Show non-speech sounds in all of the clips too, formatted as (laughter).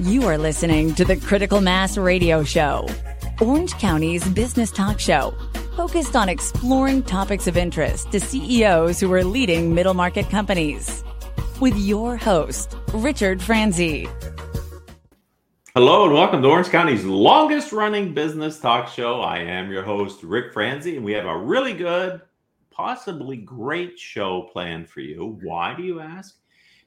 You are listening to the Critical Mass Radio Show, Orange County's business talk show, focused on exploring topics of interest to CEOs who are leading middle market companies. With your host, Richard Franzi. Hello and welcome to Orange County's longest running business talk show. I am your host, Rick Franzi, and we have a really good, possibly great show planned for you. Why do you ask?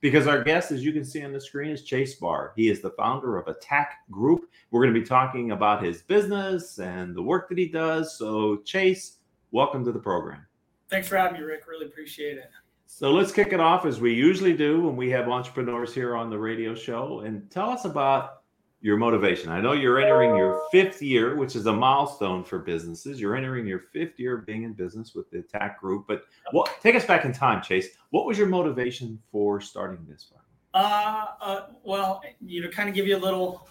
Because our guest, as you can see on the screen, is Chase Barr. He is the founder of Attack Group. We're going to be talking about his business and the work that he does. So, Chase, welcome to the program. Thanks for having me, Rick. Really appreciate it. So, let's kick it off as we usually do when we have entrepreneurs here on the radio show. And tell us about your motivation. I know you're entering your fifth year, which is a milestone for businesses. You're entering your fifth year of being in business with the Attack Group. But what take us back in time, Chase. What was your motivation for starting this? Uh, uh, well, you know, kind of give you a little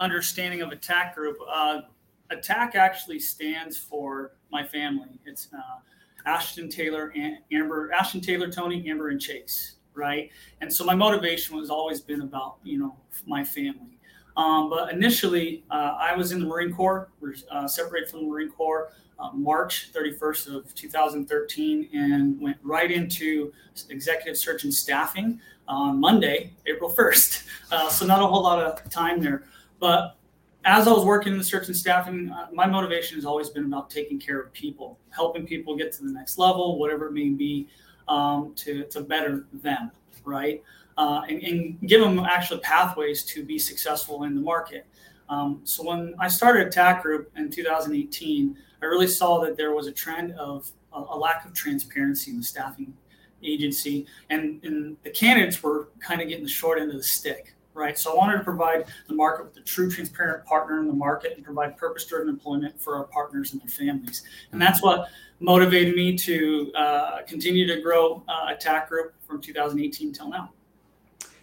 understanding of Attack Group. Uh, Attack actually stands for my family. It's uh, Ashton Taylor, Amber, Ashton Taylor, Tony, Amber, and Chase, right? And so my motivation was always been about you know my family um, but initially, uh, I was in the Marine Corps, uh, separated from the Marine Corps uh, March 31st of 2013, and went right into executive search and staffing on Monday, April 1st. (laughs) Uh, so not a whole lot of time there. But as I was working in the search and staffing, uh, my motivation has always been about taking care of people, helping people get to the next level, whatever it may be, um, to, to better them, right? Uh, and, and, give them actually pathways to be successful in the market. Um, so when I started Attack Group in 2018, I really saw that there was a trend of a, a lack of transparency in the staffing agency, and, and the candidates were kind of getting the short end of the stick. Right. So I wanted to provide the market with a true transparent partner in the market and provide purpose driven employment for our partners and their families. And that's what motivated me to uh, continue to grow uh, Attack Group from 2018 till now.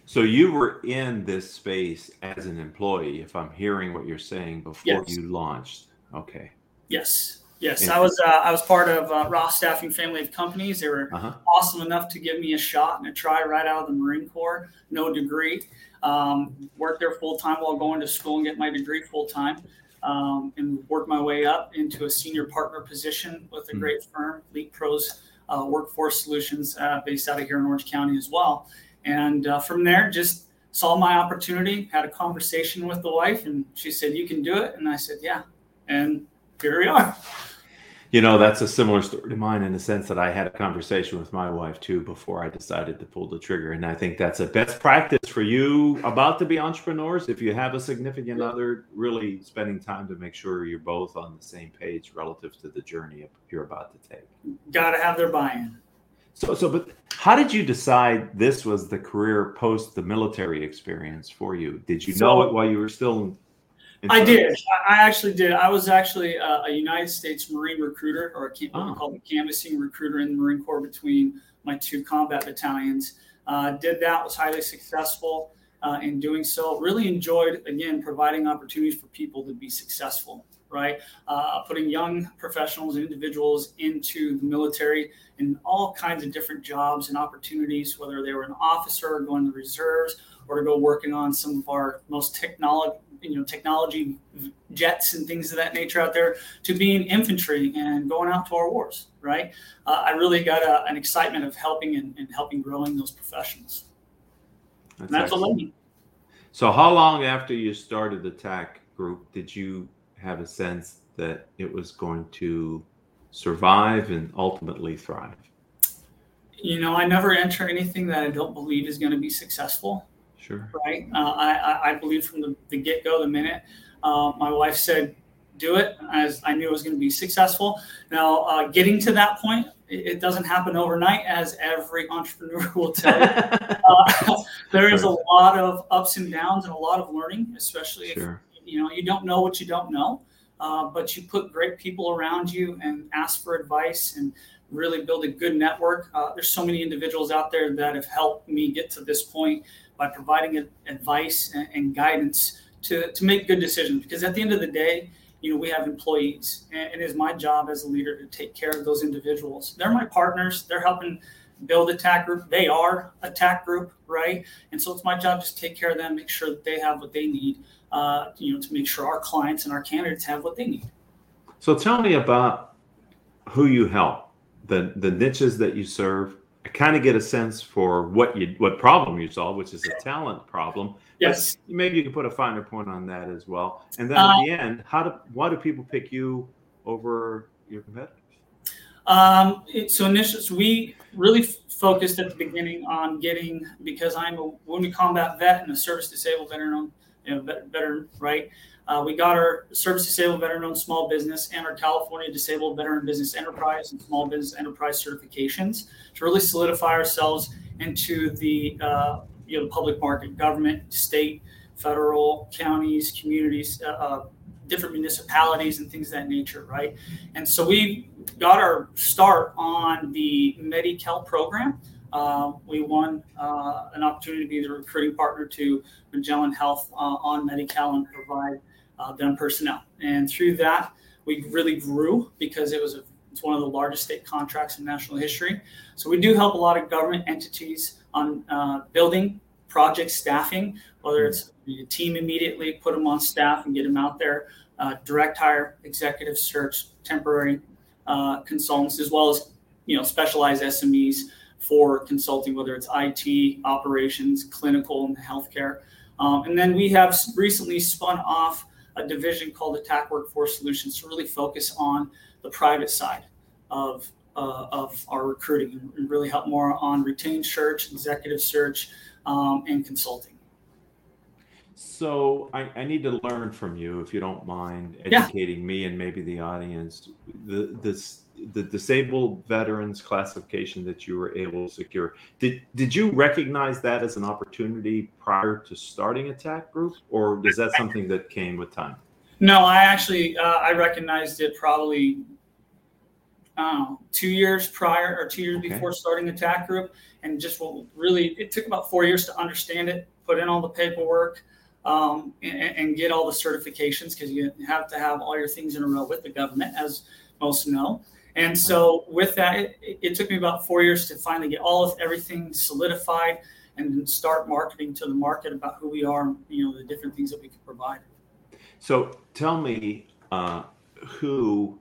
So you were in this space as an employee, if I'm hearing what you're saying, before yes. you launched. Okay. Yes. Yes, I was. Uh, I was part of uh, Roth Staffing family of companies. They were uh-huh. awesome enough to give me a shot and a try right out of the Marine Corps. No degree. Um, worked there full time while going to school and get my degree full time, um, and worked my way up into a senior partner position with a mm-hmm. great firm, Leap Pros uh, Workforce Solutions, uh, based out of here in Orange County as well. And uh, from there, just saw my opportunity, had a conversation with the wife, and she said, You can do it. And I said, Yeah. And here we are. You know, that's a similar story to mine in the sense that I had a conversation with my wife too before I decided to pull the trigger. And I think that's a best practice for you about to be entrepreneurs. If you have a significant other, really spending time to make sure you're both on the same page relative to the journey you're about to take. Got to have their buy in. So, so, but how did you decide this was the career post the military experience for you? Did you so, know it while you were still? I did. I actually did. I was actually a, a United States Marine recruiter, or a, oh. called a canvassing recruiter in the Marine Corps between my two combat battalions. Uh, did that. Was highly successful uh, in doing so. Really enjoyed again providing opportunities for people to be successful right? Uh, putting young professionals and individuals into the military in all kinds of different jobs and opportunities, whether they were an officer or going to the reserves or to go working on some of our most technology you know technology jets and things of that nature out there to being infantry and going out to our wars right? Uh, i really got a, an excitement of helping and, and helping growing those professionals. That's, and that's a so how long after you started the tac group did you have a sense that it was going to survive and ultimately thrive? You know, I never enter anything that I don't believe is going to be successful. Sure. Right. Uh, I, I believe from the, the get go, the minute uh, my wife said, do it, as I knew it was going to be successful. Now, uh, getting to that point, it, it, doesn't happen overnight, as every (laughs) entrepreneur will tell you. (laughs) Uh, (laughs) there is a lot of ups and downs and a lot of learning, especially sure. if you know you don't know what you don't know uh, but you put great people around you and ask for advice and really build a good network. Uh, there's so many individuals out there that have helped me get to this point by providing advice and, and guidance to, to make good decisions. Because at the end of the day you know we have employees and it is my job as a leader to take care of those individuals. They're my partners. They're helping build Attack Group. They are Attack Group, right? And so it's my job to take care of them, make sure that they have what they need, uh, you know, to make sure our clients and our candidates have what they need. So tell me about who you help, the the niches that you serve. I kind of get a sense for what you what problem you solve, which is a talent problem. Yes. But maybe you can put a finer point on that as well. And then at the end, how do why do people pick you over your competitors? Um, it, so initially, so we really f- focused at the beginning on getting because I'm a wounded combat vet and a service disabled veteran, you know, veteran, right? Uh, we got our service disabled veteran owned small business and our California disabled veteran business enterprise and small business enterprise certifications to really solidify ourselves into the uh, you know public market, government, state, federal, counties, communities, uh, uh different municipalities and things of that nature, right? And so we got our start on the Medi-Cal program. Uh, we won uh, an opportunity to be the recruiting partner to Magellan Health uh, on Medi-Cal and provide uh, them personnel. And through that, we really grew because it was a, it's one of the largest state contracts in national history. So we do help a lot of government entities on uh, building project staffing, whether it's a team immediately, put them on staff and get them out there, uh, direct hire, executive search, temporary consultants, as well as you know specialized SMEs for consulting, whether it's IT, operations, clinical, and healthcare. Um, and then we have recently spun off a division called Attack Workforce Solutions to really focus on the private side of uh, of our recruiting and really help more on retained search, executive search, um, and consulting. So I, I, need to learn from you, if you don't mind educating yeah. me and maybe the audience. The this the disabled veterans classification that you were able to secure. Did did you recognize that as an opportunity prior to starting Attack Group, or is that something that came with time? No, I actually uh, I recognized it probably uh, two years prior or two years okay. before starting Attack Group, and just really it took about four years to understand it, put in all the paperwork um, and, and, get all the certifications because you have to have all your things in a row with the government, as most know. And so, with that, it, it took me about four years to finally get all of everything solidified and start marketing to the market about who we are, you know, the different things that we can provide. So, tell me uh, who,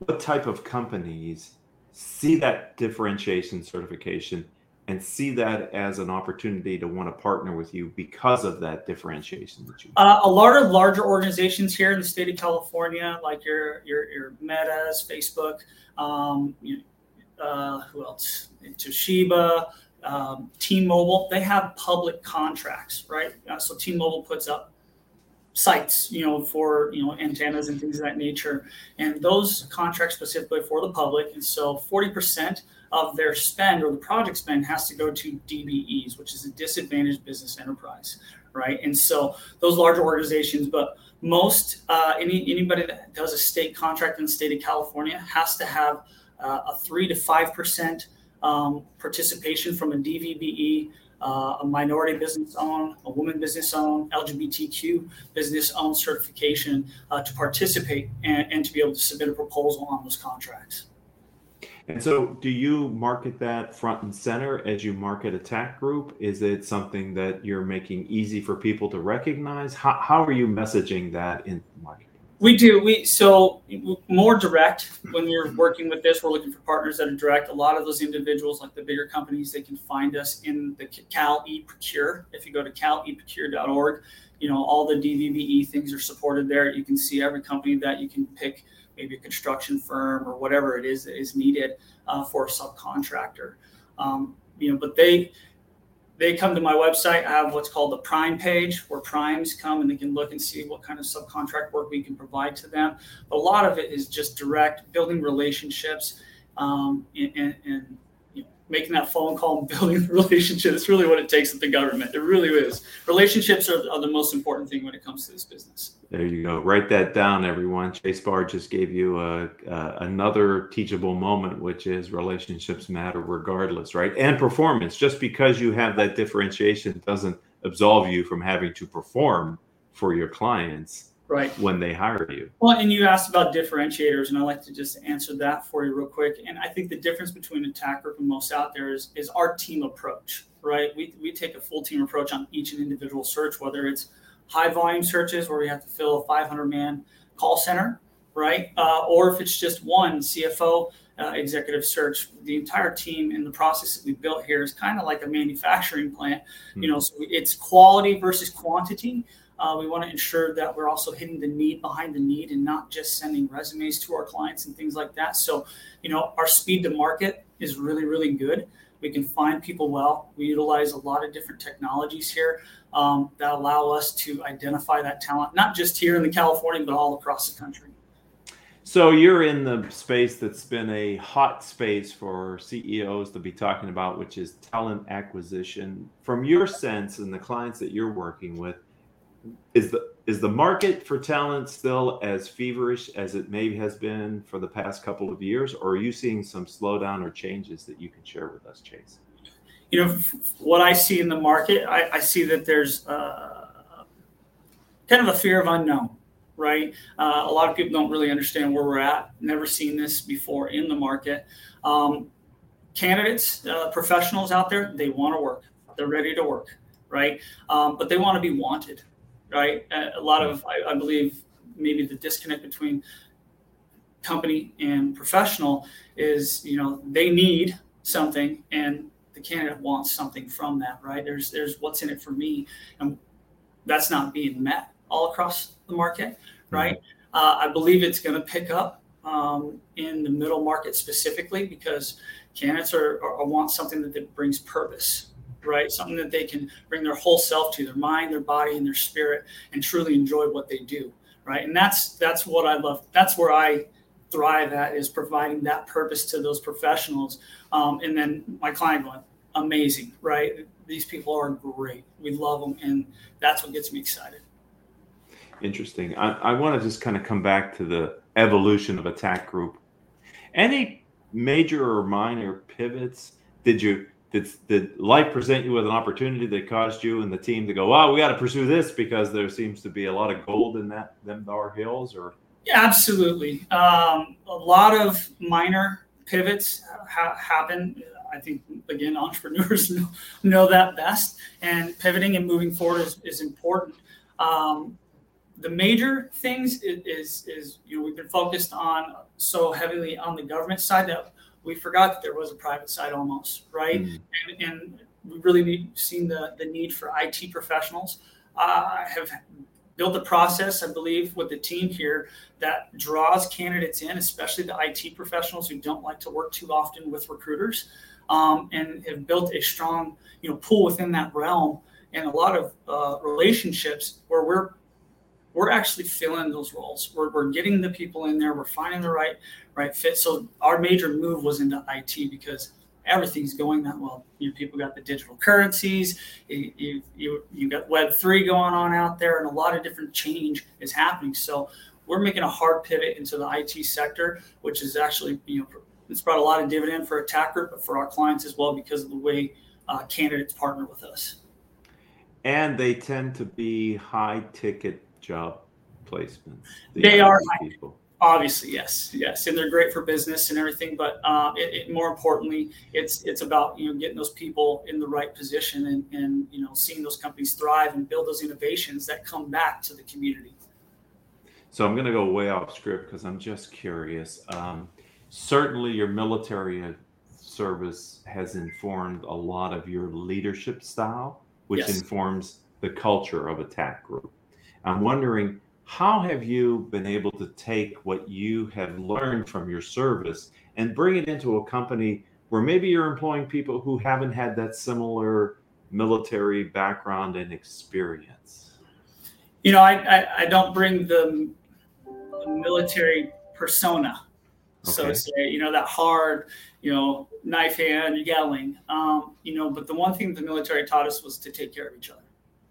what type of companies see that differentiation certification and see that as an opportunity to want to partner with you because of that differentiation that you uh, a lot of larger organizations here in the state of california like your your, your metas facebook um, you, uh, who else? Toshiba um, t-mobile they have public contracts right? Uh, so t-mobile puts up sites you know for you know antennas and things of that nature. And those contracts specifically for the public and so 40% of their spend or the project spend has to go to DBEs, which is a disadvantaged business enterprise, right? And so those larger organizations, but most uh, any anybody that does a state contract in the state of California has to have uh, a three to five percent um, participation from a DVBE. Uh, a minority business owned, a woman business owned, LGBTQ business owned certification uh, to participate and, and to be able to submit a proposal on those contracts. And so, do you market that front and center as you market Attack Group? Is it something that you're making easy for people to recognize? How, how are you messaging that in marketing? We do. We so more direct when we're working with this. We're looking for partners that are direct. A lot of those individuals, like the bigger companies, they can find us in the Cal E Procure. If you go to caleprocure.org, you know all the DVBE things are supported there. You can see every company that you can pick maybe a construction firm or whatever it is that is needed uh, for a subcontractor. Um, you know, but they they come to my website. I have what's called the Prime page, where primes come and they can look and see what kind of subcontract work we can provide to them. But a lot of it is just direct building relationships um, and, and making that phone call and (laughs) building the relationship. It's really what it takes with the government. It really is. Relationships are, are, the most important thing when it comes to this business. There you go. Write that down, everyone. Chase Barr just gave you a, uh, another teachable moment, which is relationships matter regardless, right? And performance. Just because you have that differentiation doesn't absolve you from having to perform for your clients right when they hire you. Well, and you asked about differentiators, and I like to just answer that for you real quick. And I think the difference between Attack Group and most out there is is our team approach, right? We we take a full team approach on each and individual search, whether it's high volume searches where we have to fill a 500 man call center, right? Uh, or if it's just one CFO uh, executive search, the entire team and the process that we built here is kind of like a manufacturing plant. Mm-hmm. You know, so it's quality versus quantity. Uh, we want to ensure that we're also hitting the need behind the need and not just sending resumes to our clients and things like that. So, you know, our speed to market is really, really good. We can find people well. We utilize a lot of different technologies here um, that allow us to identify that talent, not just here in the California, but all across the country. So you're in the space that's been a hot space for CEOs to be talking about, which is talent acquisition. From your sense and the clients that you're working with, is the is the market for talent still as feverish as it maybe has been for the past couple of years, or are you seeing some slowdown or changes that you can share with us, Chase? You know, what I see in the market, I, I see that there's uh, kind of a fear of unknown right? Uh, a lot of people don't really understand where we're at. Never seen this before in the market. Um, candidates, uh, professionals out there, they want to work. They're ready to work, right? Um, but they want to be wanted, right? A lot of, I, I believe, maybe the disconnect between company and professional is, you know, they need something and the candidate wants something from that, right? There's there's what's in it for me, and that's not being met all across the market, mm-hmm. right? Uh, I believe it's going to pick up um, in the middle market specifically because candidates are, are, want something that, that brings purpose, right? Something that they can bring their whole self to, their mind, their body, and their spirit, and truly enjoy what they do, right? And that's that's what I love. That's where I thrive at is providing that purpose to those professionals. Um, and then my client going, amazing, right? These people are great. We love them, and that's what gets me excited. Interesting. I, I want to just kind of come back to the evolution of attack group. Any major or minor pivots? Did you did did life present you with an opportunity that caused you and the team to go, "Wow, we got to pursue this because there seems to be a lot of gold in that them Dar hills"? Or absolutely. Um, a lot of minor pivots ha- happen. I think again, entrepreneurs (laughs) know, know, that best, and pivoting and moving forward is, is important. Um, the major things is, is, is you know we've been focused on so heavily on the government side that we forgot that there was a private side almost right mm. and, and, we really need, seen the, the need for IT professionals. Uh, I have built a process, I believe, with the team here that draws candidates in, especially the IT professionals who don't like to work too often with recruiters, um, and have built a strong, you know, pool within that realm and a lot of uh, relationships where we're we're actually filling those roles. We're, we're getting the people in there. We're finding the right right fit. So our major move was into IT because everything's going that well. You know, people got the digital currencies. You, you, you, got Web three going on out there, and a lot of different change is happening. So we're making a hard pivot into the IT sector, which is actually you know it's brought a lot of dividend for Attack Group, but for our clients as well because of the way uh, candidates partner with us. And they tend to be high ticket job placements. The they are people. Obviously, yes, yes, and they're great for business and everything. But uh, it, it, more importantly, it's it's about you know getting those people in the right position and and you know seeing those companies thrive and build those innovations that come back to the community. So I'm going to go way off script because I'm just curious. Um, certainly, your military service has informed a lot of your leadership style, which yes. informs the culture of Attack Group. I'm wondering how have you been able to take what you have learned from your service and bring it into a company where maybe you're employing people who haven't had that similar military background and experience? You know, I, I, I don't bring the, the military persona, okay. so to say, you know, that hard, you know, knife hand yelling. Um, you know, but the one thing the military taught us was to take care of each other,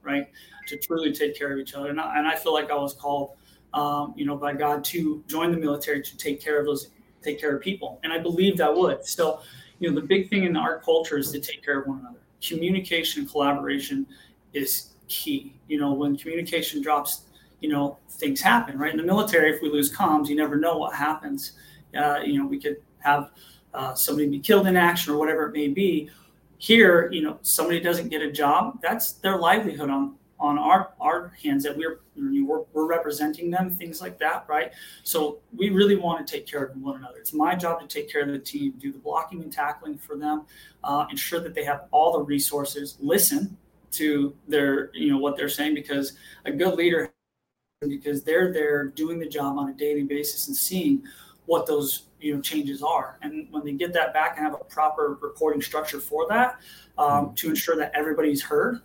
right? to truly take care of each other. And I, and I feel like I was called, um, you know, by God to join the military to take care of those, take care of people. And I believed I would. So, you know, the big thing in our culture is to take care of one another. Communication collaboration is key. You know, when communication drops, you know things happen right in the military if we lose comms you never know what happens uh, you know we could have uh, somebody be killed in action or whatever it may be here you know somebody doesn't get a job that's their livelihood on on our our hands that we're we're, we're representing them things like that right? So we really want to take care of one another. It's my job to take care of the team do the blocking and tackling for them uh, ensure that they have all the resources listen to their you know what they're saying because a good leader because they're there doing the job on a daily basis and seeing what those you know changes are and when they get that back and have a proper reporting structure for that um, mm-hmm. to ensure that everybody's heard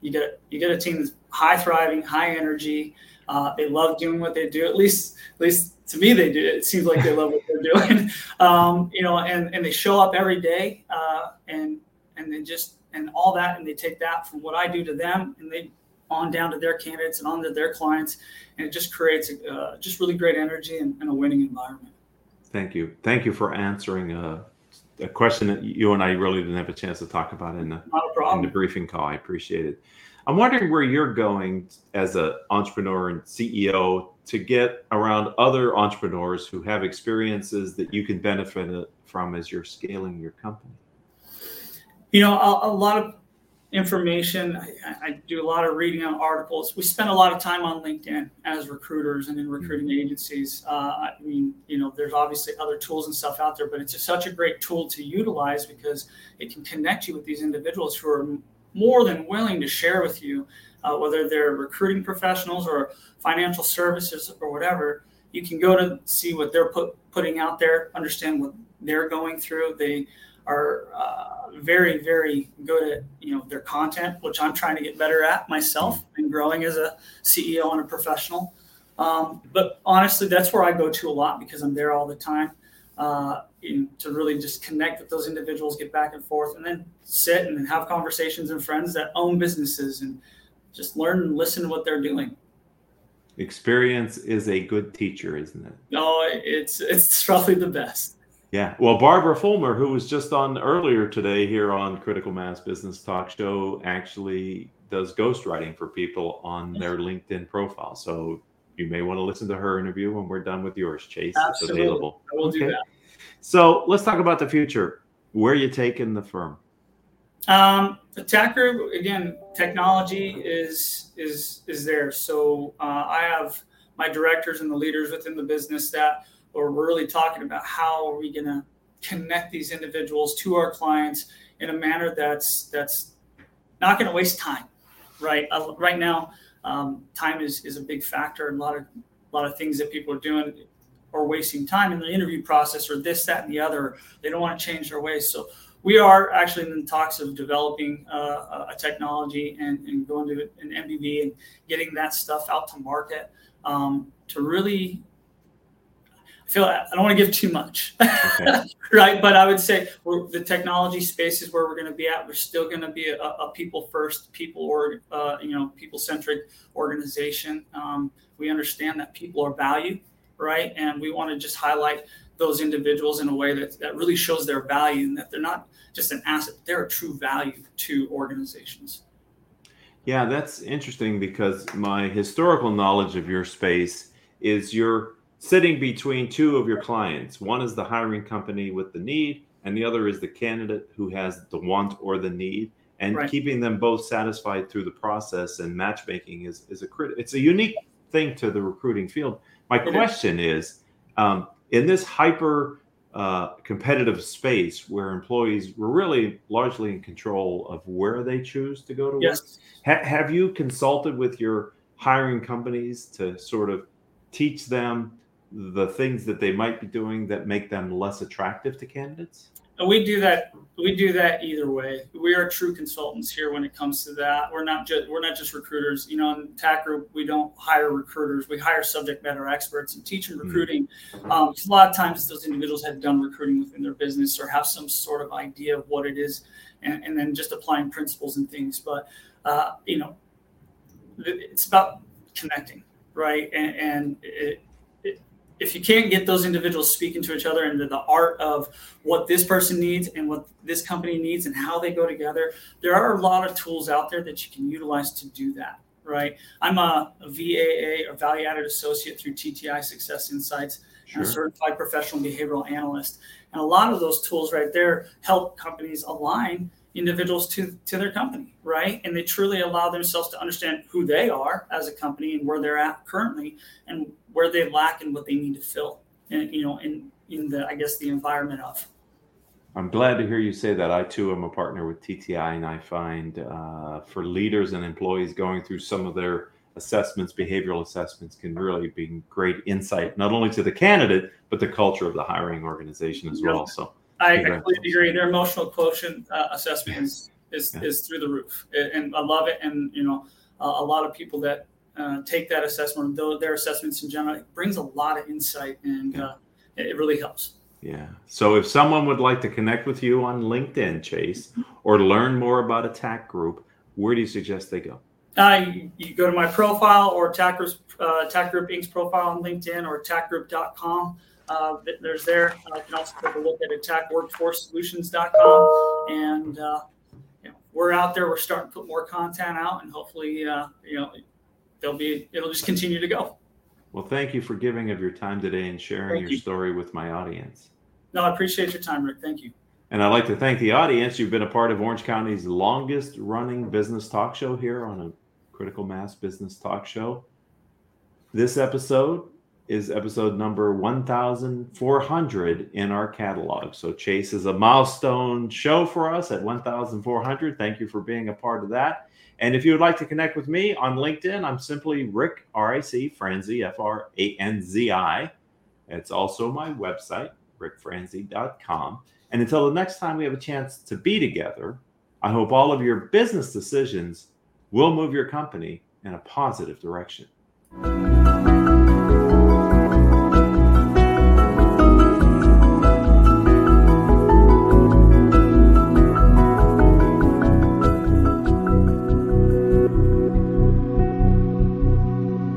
you get you get a team that's high thriving high energy uh, they love doing what they do at least at least to me they do it seems like they love what they're (laughs) doing um, you know and and they show up every day uh, and and they just and all that and they take that from what i do to them and they on down to their candidates and on to their clients and it just creates a, uh, just really great energy and, and, a winning environment. Thank you. Thank you for answering a, a, question that you and i really didn't have a chance to talk about in the, in the briefing call. I appreciate it. I'm wondering where you're going as an entrepreneur and ceo to get around other entrepreneurs who have experiences that you can benefit from as you're scaling your company. You know, a, a lot of information. I, I, do a lot of reading on articles. We spend a lot of time on LinkedIn as recruiters and in recruiting mm-hmm. agencies. Uh, I mean, you know, there's obviously other tools and stuff out there, but it's such a great tool to utilize because it can connect you with these individuals who are more than willing to share with you, uh, whether they're recruiting professionals or financial services or whatever. You can go to see what they're put, putting out there, understand what they're going through. They are uh, very, very good at you know their content, which I'm trying to get better at myself and growing as a CEO and a professional. Um, but honestly, that's where I go to a lot because I'm there all the time uh, in, to really just connect with those individuals, get back and forth, and then sit and have conversations and friends that own businesses and just learn and listen to what they're doing. Experience is a good teacher, isn't it? No, it's it's (laughs) probably the best. Yeah. Well, Barbara Fulmer, who was just on earlier today here on Critical Mass Business Talk Show, actually does ghostwriting for people on their LinkedIn profile. So you may want to listen to her interview when we're done with yours, Chase. Absolutely. It's available. I will okay. do that. So let's talk about the future. Where are you taking the firm? Um, the tech group again, technology is is is there. So uh, I have my directors and the leaders within the business that or we're really talking about how are we going to connect these individuals to our clients in a manner that's that's not going to waste time right? Uh, right now um, time is is a big factor and a lot of a lot of things that people are doing are wasting time in the interview process or this that and the other. They don't want to change their ways. So we are actually in the talks of developing uh, a technology and, and going to an MVP and getting that stuff out to market um, to really feel I don't want to give too much, okay. (laughs) right? But I would say the technology space is where we're going to be at. We're still going to be a, a people first, people or uh, you know people centric organization. Um, we understand that people are value, right? And we want to just highlight those individuals in a way that that really shows their value and that they're not just an asset; they're a true value to organizations. Yeah, that's interesting because my historical knowledge of your space is your sitting between two of your clients. One is the hiring company with the need, and the other is the candidate who has the want or the need. And right. keeping them both satisfied through the process and matchmaking is, is a crit- it's a unique thing to the recruiting field. My question is, um, in this hyper uh, competitive space where employees were really largely in control of where they choose to go to yes. work, ha- have you consulted with your hiring companies to sort of teach them the things that they might be doing that make them less attractive to candidates? And we do that. We do that either way. We are true consultants here when it comes to that. We're not just we're not just recruiters. You know, in TAC Group, we don't hire recruiters. We hire subject matter experts and teaching hmm. recruiting. Mm-hmm. Um, a lot of times those individuals have done recruiting within their business or have some sort of idea of what it is, and, and then just applying principles and things. But uh, you know, it's about connecting, right? And, and it, if you can't get those individuals speaking to each other and the, the art of what this person needs and what this company needs and how they go together, there are a lot of tools out there that you can utilize to do that. right? I'm a, a VAA or value added associate through TTI Success Insights sure. and a certified professional behavioral analyst. And a lot of those tools right there help companies align individuals to to their company, right? And they truly allow themselves to understand who they are as a company and where they're at currently and where they lack and what they need to fill. And you know, in in the I guess the environment of. I'm glad to hear you say that. I too am a partner with TTI, and I find uh, for leaders and employees going through some of their assessments, behavioral assessments, can really be great insight, not only to the candidate, but the culture of the hiring organization as well. So I, I completely agree. Their emotional quotient uh, assessment is is, yeah. is through the roof, and I love it. And you know, uh, a lot of people that uh, take that assessment, though their assessments in general, it brings a lot of insight, and yeah. Uh, it really helps. Yeah. So if someone would like to connect with you on LinkedIn, Chase, or learn more about ATTACK Group, where do you suggest they go? Uh, you, you, go to my profile or ATTACK uh, ATTACK Group Inc.'s profile on LinkedIn or attackgroup.com. Uh, there's there. Uh, you can also take a look at attackworkforcesolutions.com. And uh, you know, we're out there. We're starting to put more content out, and hopefully, uh, you know, there'll be it'll just continue to go. Well, thank you for giving of your time today and sharing thank your you. story with my audience. No, I appreciate your time, Rick. Thank you. And I'd like to thank the audience. You've been a part of Orange County's longest running business talk show here on a Critical Mass Business Talk Show. This episode is episode number 1400 in our catalog. So Chase is a milestone show for us at 1400. Thank you for being a part of that. And if you would like to connect with me on LinkedIn, I'm simply Rick, R I C, Franzi, F R A N Z I. It's also my website, rickfranzi.com. And until the next time we have a chance to be together, I hope all of your business decisions will move your company in a positive direction.